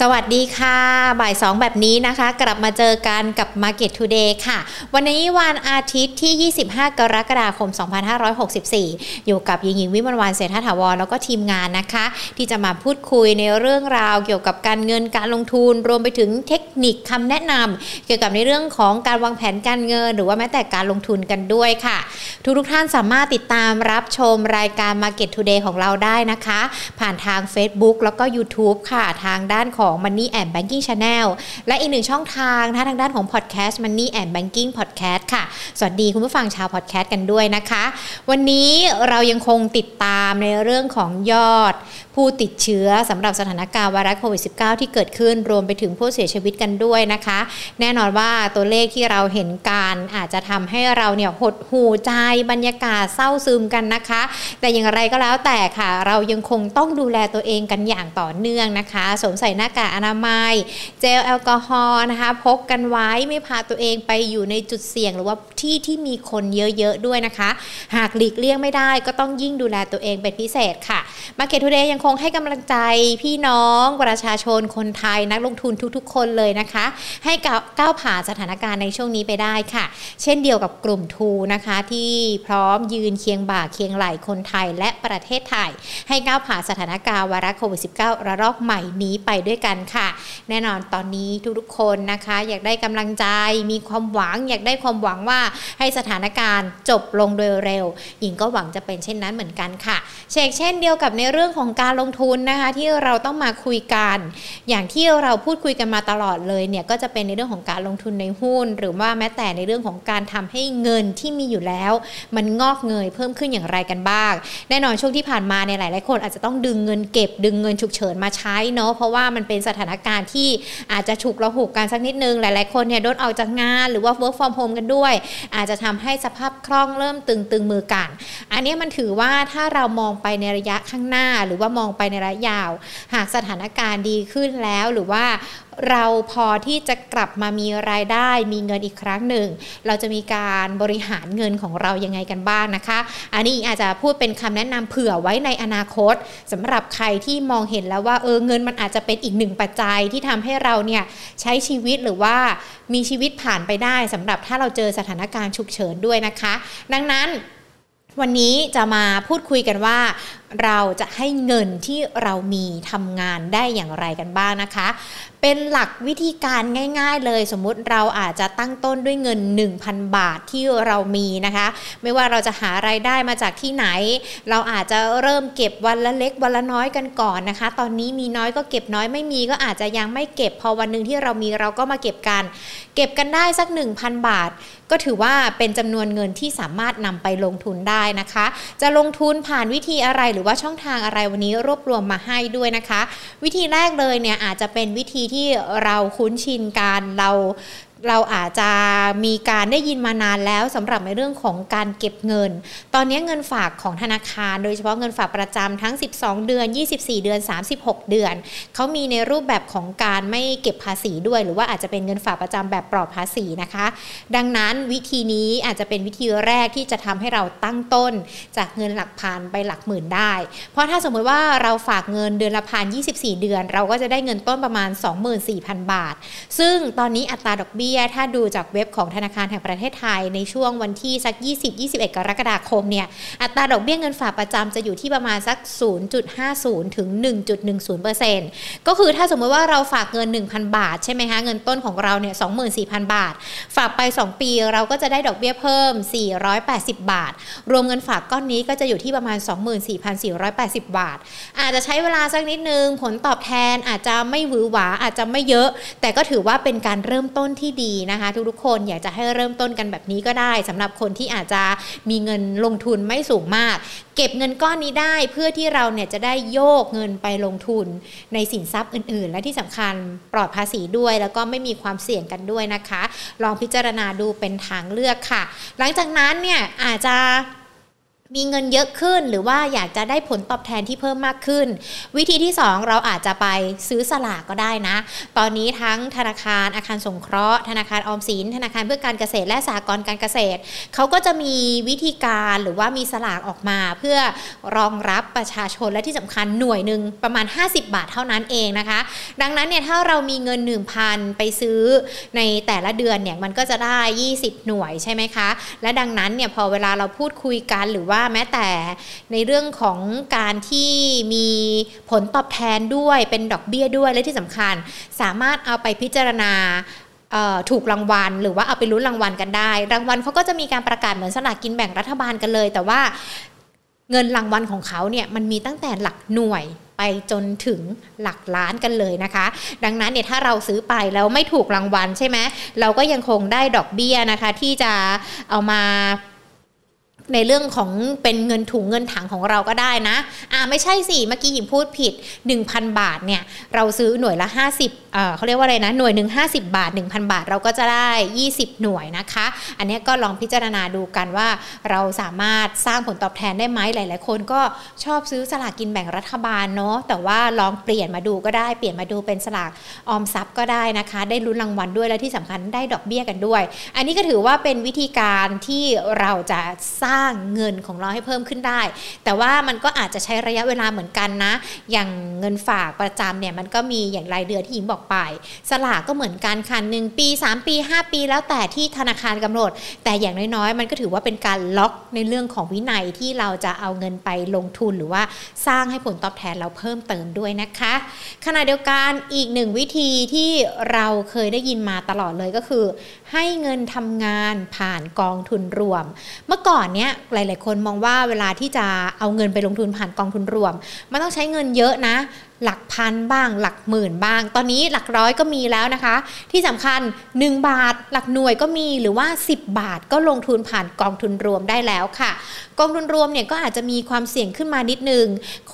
สวัสดีค่ะ บ่าย 2 แบบนี้นะคะ กลับมาเจอกันกับ Market Today ค่ะ วันนี้วันอาทิตย์ที่ 25 กรกฎาคม 2564 อยู่กับหญิงหญิงวิมลวันเศรษฐถาวรแล้วก็ทีมงานนะคะ ที่จะมาพูดคุยในเรื่องราวเกี่ยวกับการเงินการลงทุน รวมไปถึงเทคนิคคำแนะนำเกี่ยวกับในเรื่องของการวางแผนการเงิน หรือว่าแม้แต่การลงทุนกันด้วยค่ะ ทุกทุกท่านสามารถติดตามรับชมรายการ Market Today ของเราได้นะคะ ผ่านทาง Facebook แล้วก็ YouTube ค่ะทางด้านของ Money and Banking Channel และอีกหนึ่งช่องทางนะทางด้านของ Podcast Money and Banking Podcast ค่ะ สวัสดีคุณผู้ฟังชาว Podcast กันด้วยนะคะ วันนี้เรายังคงติดตามในเรื่องของยอดผู้ติดเชื้อสำหรับสถานการณ์ไวรัสโควิด -19 ที่เกิดขึ้นรวมไปถึงผู้เสียชีวิตกันด้วยนะคะ แน่นอนว่าตัวเลขที่เราเห็นการอาจจะทำให้เราเนี่ยหดหูใจบรรยากาศเศร้าซึมกันนะคะ แต่อย่างไรก็แล้วแต่ค่ะ เรายังคงต้องดูแลตัวเองกันอย่างต่อเนื่องนะคะ สวมใส่หน้ากากอนามัย เจลแอลกอฮอล์นะคะพกกันไว้ไม่พาตัวเองไปอยู่ในจุดเสี่ยง หรือว่าที่ที่มีคนเยอะๆด้วยนะคะ หากหลีกเลี่ยงไม่ได้ก็ต้องยิ่งดูแลตัวเองเป็นพิเศษค่ะ Market Today ยังคงให้กำลังใจพี่น้องประชาชนคนไทยนักลงทุนทุกๆ คนเลยนะคะ ให้ก้าวผ่านสถานการณ์ในช่วงนี้ไปได้ค่ะ เช่นเดียวกับกลุ่มทูนะคะที่พร้อมยืนเคียงบ่าเคียงไหลคนไทยและประเทศไทย ให้ก้าวผ่านสถานการณ์ไวรัสโควิด -19 ระลอกใหม่นี้ไปด้วยกันค่ะ แน่นอนตอนนี้ทุกๆคนนะคะ อยากได้กำลังใจมีความหวัง อยากได้ความหวังว่าให้สถานการณ์จบลงโดยเร็วหญิงก็หวังจะเป็นเช่นนั้นเหมือนกันค่ะเช่นเช่นเดียวกับในเรื่องของการลงทุนนะคะ ที่เราต้องมาคุยกัน อย่างที่เราพูดคุยกันมาตลอดเลยเนี่ยก็จะเป็นในเรื่องของการลงทุนในหุ้น หรือว่าแม้แต่ในเรื่องของการทำให้เงินที่มีอยู่แล้ว มันงอกเงยเพิ่มขึ้นอย่างไรกันบ้าง แน่นอนช่วงที่ผ่านมาเนี่ยหลาย ๆ คนอาจจะต้องดึงเงินเก็บดึงเงินฉุกเฉินมาใช้เนาะเพราะว่ามันเป็นสถานการณ์ที่อาจจะฉุกระหุกกันสักนิดนึง หลายๆคนเนี่ยโดนออกจากงานหรือว่า work from home กันด้วย อาจจะทำให้สภาพคล่องเริ่มตึงตึงมือกัน อันนี้มันถือว่าถ้าเรามองไปในระยะข้างหน้า หรือว่ามองไปในระยะยาว หากสถานการณ์ดีขึ้นแล้วหรือว่า เราพอที่จะกลับมามีรายได้มีเงินอีกครั้งหนึ่ง เราจะมีการบริหารเงินของเรายังไงกันบ้างนะคะ อันนี้อาจจะพูดเป็นคำแนะนำเผื่อไว้ในอนาคตสำหรับใครที่มองเห็นแล้วว่าเออเงินมันอาจจะเป็นอีกหนึ่งปัจจัยที่ทำให้เราเนี่ยใช้ชีวิตหรือว่ามีชีวิตผ่านไปได้สำหรับถ้าเราเจอสถานการณ์ฉุกเฉินด้วยนะคะ ดังนั้นวันนี้จะมาพูดคุยกันว่าเราจะให้เงินที่เรามีทำงานได้อย่างไรกันบ้างนะคะ เป็นหลักวิธีการง่าย ๆ เลย สมมุติเราอาจจะตั้งต้นด้วยเงิน 1,000 บาทที่เรามีนะคะ ไม่ว่าเราจะหาไรายได้มาจากที่ไหน เราอาจจะเริ่มเก็บวันละเล็กวันละน้อยกันก่อนนะคะ ตอนนี้มีน้อยก็เก็บน้อยไม่มีก็อาจจะยังไม่เก็บพอวันหนึ่งที่เรามีเราก็มาเก็บกัน เก็บกันได้สัก 1,000 บาท ก็ถือว่าเป็นจำนวนเงินที่สามารถนำไปลงทุนได้นะคะ จะลงทุนผ่านวิธีอะไรหรือว่าช่องทางอะไรวันนี้รวบรวมมาให้ด้วยนะคะ วิธีแรกเลยเนี่ยอาจจะเป็นวิธีที่เราคุ้นชินการเราเราอาจจะมีการได้ยินมานานแล้วสำหรับในเรื่องของการเก็บเงิน ตอนนี้เงินฝากของธนาคาร โดยเฉพาะเงินฝากประจำทั้ง 12 เดือน 24 เดือน 36 เดือน เขามีในรูปแบบของการไม่เก็บภาษีด้วย หรือว่าอาจจะเป็นเงินฝากประจำแบบปลอดภาษีนะคะ ดังนั้นวิธีนี้อาจจะเป็นวิธีแรกที่จะทำให้เราตั้งต้น จากเงินหลักพันไปหลักหมื่นได้ เพราะถ้าสมมติว่าเราฝากเงินเดือนละพัน24 เดือน เราก็จะได้เงินต้นประมาณ 24,000 บาท ซึ่งตอนนี้อัตราดอกเบี้ยถ้าดูจากเว็บของธนาคารแห่งประเทศไทย ในช่วงวันที่สัก 20-21 กรกฎาคมเนี่ยอัตราดอกเบี้ยเงินฝากประจำจะอยู่ที่ประมาณสัก 0.50 ถึง 1.10%ก็คือถ้าสมมติว่าเราฝากเงิน 1,000 บาทใช่ไหมคะเงินต้นของเราเนี่ย24,000 บาท ฝากไป 2 ปีเราก็จะได้ดอกเบี้ยเพิ่ม 480 บาท รวมเงินฝากก้อนนี้ก็จะอยู่ที่ประมาณ 24,480 บาท อาจจะใช้เวลาสักนิดนึงผลตอบแทนอาจจะไม่หวือหวาอาจจะไม่เยอะ แต่ก็ถือว่าเป็นการเริ่มต้นที่ดีนะคะ ทุกๆคนอยากจะให้เริ่มต้นกันแบบนี้ก็ได้สำหรับคนที่อาจจะมีเงินลงทุนไม่สูงมาก เก็บเงินก้อนนี้ได้เพื่อที่เราเนี่ยจะได้โยกเงินไปลงทุนในสินทรัพย์อื่น ๆ และที่สำคัญปลอดภาษีด้วย แล้วก็ไม่มีความเสี่ยงกันด้วยนะคะ ลองพิจารณาดูเป็นทางเลือกค่ะ หลังจากนั้นเนี่ยอาจจะ มีเงินเยอะขึ้นหรือว่าอยากจะได้ผลตอบแทนที่เพิ่มมากขึ้น วิธีที่ 2 เราอาจจะไปซื้อสลากก็ได้นะ ตอนนี้ทั้งธนาคารอาคารสงเคราะห์ ธนาคารออมสิน ธนาคารเพื่อการเกษตรและสหกรณ์การเกษตร เขาก็จะมีวิธีการหรือว่ามีสลากออกมา เพื่อรองรับประชาชนและที่สำคัญหน่วยหนึ่งประมาณ 50 บาทเท่านั้นเองนะคะ ดังนั้นเนี่ยถ้าเรามีเงิน 1,000 ไปซื้อในแต่ละเดือนเนี่ยมันก็จะได้ 20 หน่วยใช่ไหมคะ และดังนั้นเนี่ยพอเวลาเราพูดคุยกันหรือว่าว่าแม้แต่ในเรื่องของการที่มีผลตอบแทนด้วยเป็นดอกเบี้ยด้วยและที่สำคัญ สามารถเอาไปพิจารณาถูกรางวัล หรือว่าเอาไปลุ้นรางวัลกันได้ รางวัลเขาก็จะมีการประกาศเหมือนสลากกินแบ่งรัฐบาลกันเลย แต่ว่าเงินรางวัลของเขาเนี่ยมันมีตั้งแต่หลักหน่วยไปจนถึงหลักล้านกันเลยนะคะ ดังนั้นเนี่ยถ้าเราซื้อไปแล้วไม่ถูกรางวัลใช่ไหมเราก็ยังคงได้ดอกเบี้ยนะคะ ที่จะเอามา ในเรื่องของเป็นเงินถุงเงินถังของเราก็ได้นะ อ่าไม่ใช่สิ เมื่อกี้หญิงพูดผิด 1,000 บาทเนี่ย เราซื้อหน่วยละ 50เอ่อเขาเรียกว่าอะไรนะ หน่วยหนึ่ง50 บาท 1,000 บาทเราก็จะได้ 20 หน่วยนะคะ อันนี้ก็ลองพิจารณาดูกันว่า เราสามารถสร้างผลตอบแทนได้ไหมหลาย ๆ คนก็ชอบซื้อสลากกินแบ่งรัฐบาลเนาะ แต่ว่าลองเปลี่ยนมาดูก็ได้ เปลี่ยนมาดูเป็นสลากออมทรัพย์ก็ได้นะคะ ได้ลุ้นรางวัลด้วย และที่สำคัญได้ดอกเบี้ยกันด้วย อันนี้ก็ถือว่าเป็นวิธีการที่เราจะสร้างางเงินของเราให้เพิ่มขึ้นได้ แต่ว่ามันก็อาจจะใช้ระยะเวลาเหมือนกันนะ อย่างเงินฝากประจำเนี่ยมันก็มีอย่างรายเดือนที่หญิงบอกไป สลากก็เหมือนกันค่ะหนึ่งปี 3 ปี 5 ปีแล้วแต่ที่ธนาคารกำหนด แต่อย่างน้อยๆ มันก็ถือว่าเป็นการล็อกในเรื่องของวินัยที่เราจะเอาเงินไปลงทุนหรือว่าสร้างให้ผลตอบแทนเราเพิ่มเติมด้วยนะคะ ขณะเดียวกันอีกหนึ่งวิธีที่เราเคยได้ยินมาตลอดเลยก็คือให้เงินทำงานผ่านกองทุนรวม เมื่อก่อนเนี้ยหลาย ๆ คนมองว่าเวลาที่จะเอาเงินไปลงทุนผ่านกองทุนรวม มันต้องใช้เงินเยอะนะหลักพันบ้าง หลักหมื่นบ้าง ตอนนี้หลักร้อยก็มีแล้วนะคะ ที่สำคัญ 1 บาทหลักหน่วยก็มีหรือว่า 10 บาทก็ลงทุนผ่านกองทุนรวมได้แล้วค่ะ กองทุนรวมเนี่ยก็อาจจะมีความเสี่ยงขึ้นมานิดนึง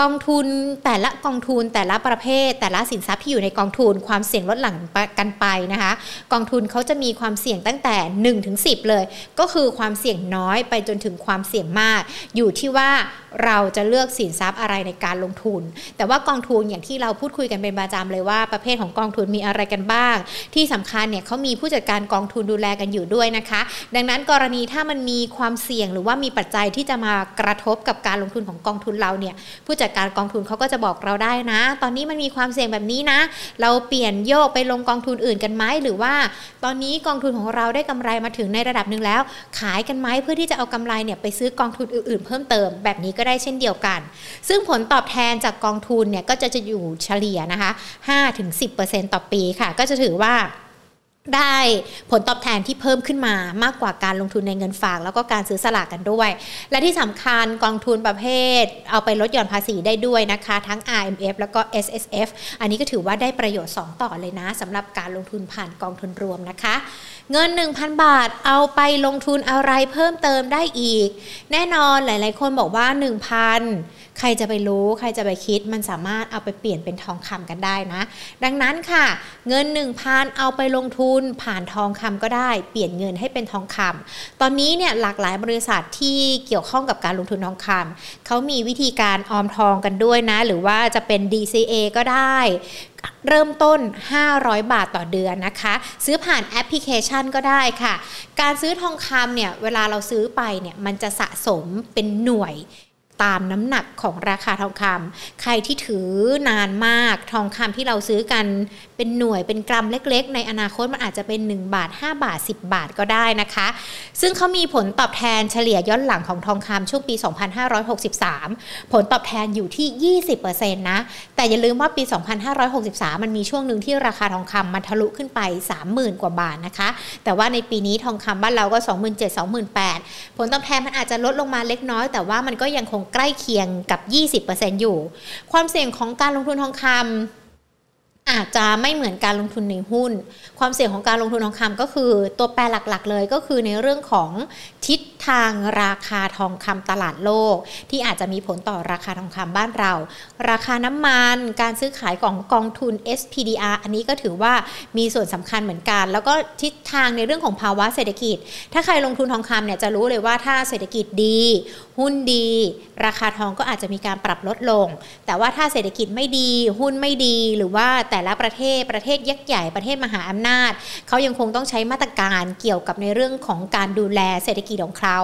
กองทุนแต่ละกองทุนแต่ละประเภท แต่ละสินทรัพย์ที่อยู่ในกองทุนความเสี่ยงลดหลั่งกันไปนะคะ กองทุนเขาจะมีความเสี่ยงตั้งแต่1ถึง10 เลย ก็คือความเสี่ยงน้อยไปจนถึงความเสี่ยงมาก อยู่ที่ว่า เราจะเลือกสินทรัพย์อะไรในการลงทุน แต่ว่ากองทุนอย่างที่เราพูดคุยกันเป็นประจำเลยว่าประเภทของกองทุนมีอะไรกันบ้าง ที่สำคัญเนี่ยเขามีผู้จัดการกองทุนดูแลกันอยู่ด้วยนะคะ ดังนั้นกรณีถ้ามันมีความเสี่ยงหรือว่ามีปัจจัยที่จะมากระทบกับการลงทุนของกองทุนเราเนี่ยผู้จัดการกองทุนเขาก็จะบอกเราได้นะ ตอนนี้มันมีความเสี่ยงแบบนี้นะ เราเปลี่ยนโยกไปลงกองทุนอื่นกันไหมหรือว่า ตอนนี้กองทุนของเราได้กำไรมาถึงในระดับหนึ่งแล้ว ขายกันไหมเพื่อที่จะเอากำไรเนี่ยไปซื้อกองทุนอื่นๆ เพิ่มเติมแบบนี้ก็ได้เช่นเดียวกัน ซึ่งผลตอบแทนจากกองทุนเนี่ยก็จะจะอยู่เฉลี่ยนะคะ5-10%ต่อปีค่ะ ก็จะถือว่า ได้ผลตอบแทนที่เพิ่มขึ้นมามากกว่าการลงทุนในเงินฝาก แล้วก็การซื้อสลากกันด้วย และที่สำคัญกองทุนประเภท เอาไปลดหย่อนภาษีได้ด้วยนะคะ ทั้ง RMF แล้วก็ SSF อันนี้ก็ถือว่าได้ประโยชน์ 2 ต่อเลยนะสำหรับการลงทุนผ่านกองทุนรวมนะคะ เงิน 1,000 บาทเอาไปลงทุนอะไรเพิ่มเติมได้อีก แน่นอนหลาย ๆ คนบอกว่า 1,000 ใครจะไปรู้ใครจะไปคิดมันสามารถเอาไปเปลี่ยนเป็นทองคำกันได้นะ ดังนั้นค่ะ เงิน 1,000 เอาไปลงทุนผ่านทองคำก็ได้ เปลี่ยนเงินให้เป็นทองคำตอนนี้เนี่ยหลากหลายบริษัทที่เกี่ยวข้องกับการลงทุนทองคำเขามีวิธีการออมทองกันด้วยนะ หรือว่าจะเป็น DCA ก็ได้เริ่มต้น 500 บาทต่อเดือนนะคะ ซื้อผ่านแอปพลิเคชันก็ได้ค่ะ การซื้อทองคำเนี่ย เวลาเราซื้อไปเนี่ย มันจะสะสมเป็นหน่วยตามน้ำหนักของราคาทองคำใครที่ถือนานมากทองคำที่เราซื้อกันเป็นหน่วยเป็นกรัมเล็ก ๆ ในอนาคตมันอาจจะเป็น 1 บาท 5 บาท 10 บาทก็ได้นะคะ ซึ่งเขามีผลตอบแทนเฉลี่ยย้อนหลังของทองคำช่วงปี 2563 ผลตอบแทนอยู่ที่ 20%นะ แต่อย่าลืมว่าปี 2563 มันมีช่วงหนึ่งที่ราคาทองคำมันทะลุขึ้นไป 30,000 กว่าบาทนะคะ แต่ว่าในปีนี้ทองคำบ้านเราก็ 27,000-28,000 ผลตอบแทนมันอาจจะลดลงมาเล็กน้อย แต่ว่ามันก็ยังคงใกล้เคียงกับ 20%อยู่ ความเสี่ยงของการลงทุนทองคำ อาจจะไม่เหมือนการลงทุนในหุ้น ความเสี่ยงของการลงทุนทองคำก็คือ ตัวแปรหลักๆ เลยก็คือในเรื่องของทิศทางราคาทองคำตลาดโลก ที่อาจจะมีผลต่อราคาทองคำบ้านเรา ราคาน้ำมัน การซื้อขายของกองทุน SPDR อันนี้ก็ถือว่ามีส่วนสำคัญเหมือนกัน แล้วก็ทิศทางในเรื่องของภาวะเศรษฐกิจ ถ้าใครลงทุนทองคำเนี่ยจะรู้เลยว่าถ้าเศรษฐกิจดีหุ้นดี ราคาทองก็อาจจะมีการปรับลดลง แต่ว่าถ้าเศรษฐกิจไม่ดี หุ้นไม่ดี หรือว่าแต่ละประเทศประเทศยักษ์ใหญ่ประเทศมหาอำนาจเขายังคงต้องใช้มาตรการเกี่ยวกับในเรื่องของการดูแลเศรษฐกิจของเขา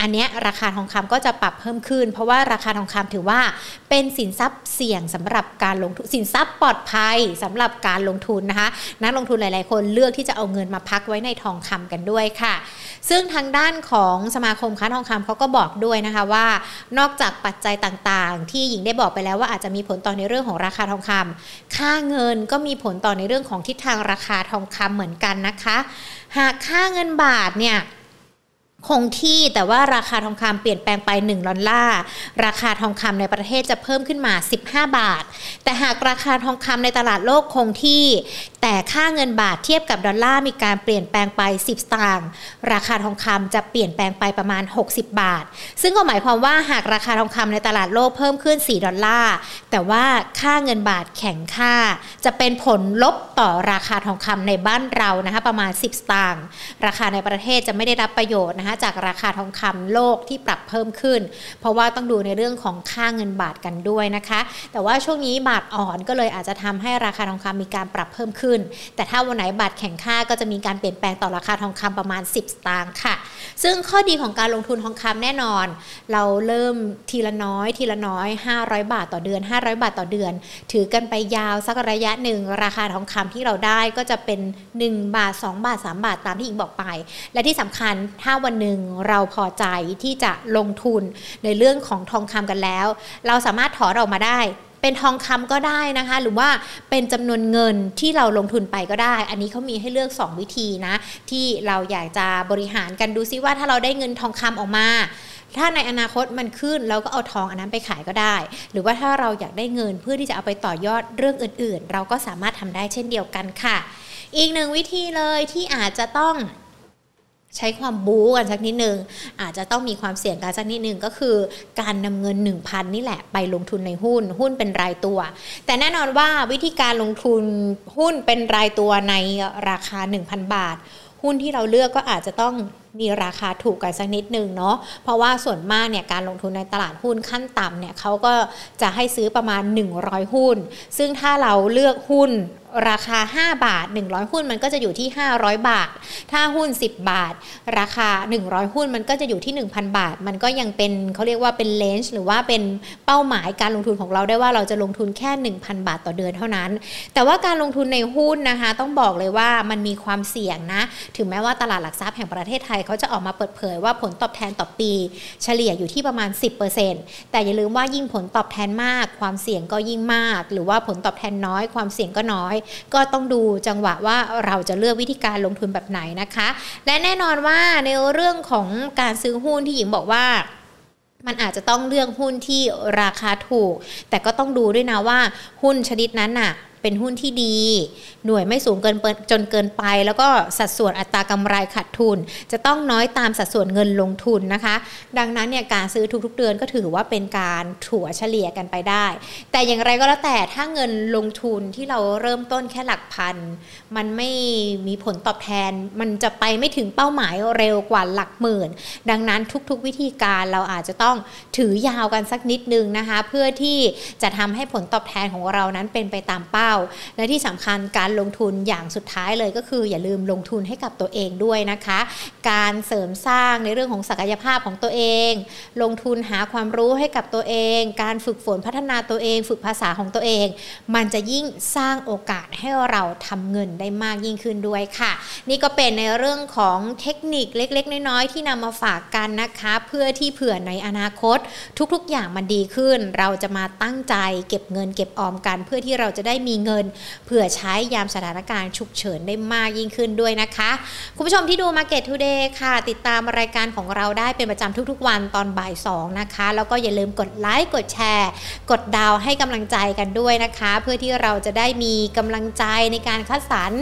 อันนี้ราคาทองคำก็จะปรับเพิ่มขึ้น เพราะว่าราคาทองคำถือว่าเป็นสินทรัพย์เสี่ยงสำหรับการลงทุนสินทรัพย์ปลอดภัยสำหรับการลงทุนนะคะนักลงทุนหลาย ๆ คนเลือกที่จะเอาเงินมาพักไว้ในทองคำกันด้วยค่ะ ซึ่งทางด้านของสมาคมค้าทองคำเขาก็บอกด้วยนะคะว่านอกจากปัจจัยต่างๆ ที่หญิงได้บอกไปแล้วว่าอาจจะมีผลต่อในเรื่องของราคาทองคำค่าเงินก็มีผลต่อในเรื่องของทิศทางราคาทองคำเหมือนกันนะคะ หากค่าเงินบาทเนี่ยคงที่แต่ว่าราคาทองคำเปลี่ยนแปลงไป 1 ดอลลาร์ ราคาทองคำในประเทศจะเพิ่มขึ้นมา 15 บาท แต่หากราคาทองคำในตลาดโลกคงที่แต่ค่าเงินบาทเทียบกับดอลลาร์มีการเปลี่ยนแปลงไป 10 สตางค์ ราคาทองคำจะเปลี่ยนแปลงไปประมาณ 60 บาท ซึ่งก็หมายความว่าหากราคาทองคำในตลาดโลกเพิ่มขึ้น 4 ดอลลาร์ แต่ว่าค่าเงินบาทแข็งค่า จะเป็นผลลบต่อราคาทองคำในบ้านเรานะคะประมาณ 10 สตางค์ ราคาในประเทศจะไม่ได้รับประโยชน์นะคะจากราคาทองคำโลกที่ปรับเพิ่มขึ้น เพราะว่าต้องดูในเรื่องของค่าเงินบาทกันด้วยนะคะ แต่ว่าช่วงนี้บาทอ่อนก็เลยอาจจะทำให้ราคาทองคำมีการปรับเพิ่มขึ้นแต่ถ้าวันไหนบาทแข็งค่าก็จะมีการเปลี่ยนแปลงต่อราคาทองคำประมาณ 10 สตางค์ค่ะ ซึ่งข้อดีของการลงทุนทองคำแน่นอน เราเริ่มทีละน้อย ทีละน้อย 500 บาทต่อเดือน 500 บาทต่อเดือน ถือกันไปยาวสักระยะหนึ่งราคาทองคำที่เราได้ก็จะเป็น 1 บาท 2 บาท 3 บาทตามที่อิงบอกไป และที่สำคัญถ้าวันหนึ่งเราพอใจที่จะลงทุนในเรื่องของทองคำกันแล้ว เราสามารถถอนออกมาได้ เป็นทองคำก็ได้นะคะ หรือว่าเป็นจำนวนเงินที่เราลงทุนไปก็ได้ อันนี้เขามีให้เลือก 2 วิธีนะ ที่เราอยากจะบริหารกันดูซิว่าถ้าเราได้เงินทองคำออกมาถ้าในอนาคตมันขึ้นเราก็เอาทองอันนั้นไปขายก็ได้ หรือว่าถ้าเราอยากได้เงินเพื่อที่จะเอาไปต่อยอดเรื่องอื่น ๆ เราก็สามารถทำได้เช่นเดียวกันค่ะ อีกหนึ่งวิธีเลยที่อาจจะต้อง ใช้ความบู๊กันสักนิดนึง อาจจะต้องมีความเสี่ยงกันสักนิดนึงก็คือ การนำเงิน 1,000 นี่แหละไปลงทุนในหุ้นหุ้นเป็นรายตัว แต่แน่นอนว่าวิธีการลงทุนหุ้นเป็นรายตัวในราคา 1,000 บาท หุ้นที่เราเลือกก็อาจจะต้องมีราคาถูกกันสักนิดนึงเนาะเพราะว่าส่วนมากเนี่ยการลงทุนในตลาดหุ้นขั้นต่ำเนี่ยเขาก็จะให้ซื้อประมาณ 100 หุ้น ซึ่งถ้าเราเลือกหุ้นราคา 5 บาท 100 หุ้นมันก็จะอยู่ที่ 500 บาท ถ้าหุ้น 10 บาท ราคา 100 หุ้นมันก็จะอยู่ที่ 1,000 บาท มันก็ยังเป็นเขาเรียกว่าเป็นเลนจ์หรือว่าเป็นเป้าหมายการลงทุนของเราได้ว่าเราจะลงทุนแค่ 1,000 บาทต่อเดือนเท่านั้น แต่ว่าการลงทุนในหุ้นนะคะ ต้องบอกเลยว่ามันมีความเสี่ยงนะ ถึงแม้ว่าตลาดหลักทรัพย์แห่งประเทศไทยเขาจะออกมาเปิดเผยว่าผลตอบแทนต่อปี เฉลี่ยอยู่ที่ประมาณ 10%แต่อย่าลืมว่ายิ่งผลตอบแทนมาก ความเสี่ยงก็ยิ่งมาก หรือว่าผลตอบแทนน้อย ความเสี่ยงก็น้อย ก็ต้องดูจังหวะว่าเราจะเลือกวิธีการลงทุนแบบไหนนะคะ และแน่นอนว่าในเรื่องของการซื้อหุ้นที่หญิงบอกว่ามันอาจจะต้องเลือกหุ้นที่ราคาถูก แต่ก็ต้องดูด้วยนะว่าหุ้นชนิดนั้นน่ะ เป็นหุ้นที่ดี หน่วยไม่สูงเกินจนเกินไป แล้วก็สัดส่วนอัตรากำไรขาดทุน จะต้องน้อยตามสัดส่วนเงินลงทุนนะคะ ดังนั้นเนี่ยการซื้อทุกๆเดือนก็ถือว่าเป็นการถัวเฉลี่ยกันไปได้ แต่อย่างไรก็แล้วแต่ถ้าเงินลงทุนที่เราเริ่มต้นแค่หลักพัน มันไม่มีผลตอบแทน มันจะไปไม่ถึงเป้าหมายเร็วกว่าหลักหมื่น ดังนั้นทุกๆวิธีการเราอาจจะต้องถือยาวกันสักนิดนึงนะคะ เพื่อที่จะทำให้ผลตอบแทนของเรานั้นเป็นไปตามเป้าและที่สำคัญการลงทุนอย่างสุดท้ายเลยก็คือ อย่าลืมลงทุนให้กับตัวเองด้วยนะคะ การเสริมสร้างในเรื่องของศักยภาพของตัวเอง ลงทุนหาความรู้ให้กับตัวเอง การฝึกฝนพัฒนาตัวเอง ฝึกภาษาของตัวเอง มันจะยิ่งสร้างโอกาสให้เราทำเงินได้มากยิ่งขึ้นด้วยค่ะ นี่ก็เป็นในเรื่องของเทคนิคเล็ก ๆ น้อยๆที่นำมาฝากกันนะคะ เพื่อที่เผื่อในอนาคต ทุกๆ อย่างมันดีขึ้น เราจะมาตั้งใจเก็บเงินเก็บออมกัน เพื่อที่เราจะได้มีเงิน เผื่อใช้ยามสถานการณ์ฉุกเฉินได้มากยิ่งขึ้นด้วยนะคะ คุณผู้ชมที่ดู Market Today ค่ะ ติดตามรายการของเราได้เป็นประจำทุกๆ วันตอนบ่าย2นะคะ แล้วก็อย่าลืมกดไลค์กดแชร์ กดดาวให้กำลังใจกันด้วยนะคะ เพื่อที่เราจะได้มีกำลังใจในการคัดสรร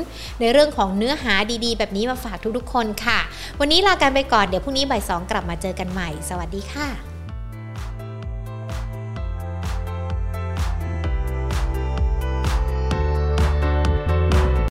ในเรื่องของเนื้อหาดีๆ แบบนี้มาฝากทุกๆคนค่ะ วันนี้ลากันไปก่อนเดี๋ยวพรุ่งนี้บ่าย2กลับมาเจอกันใหม่ สวัสดีค่ะ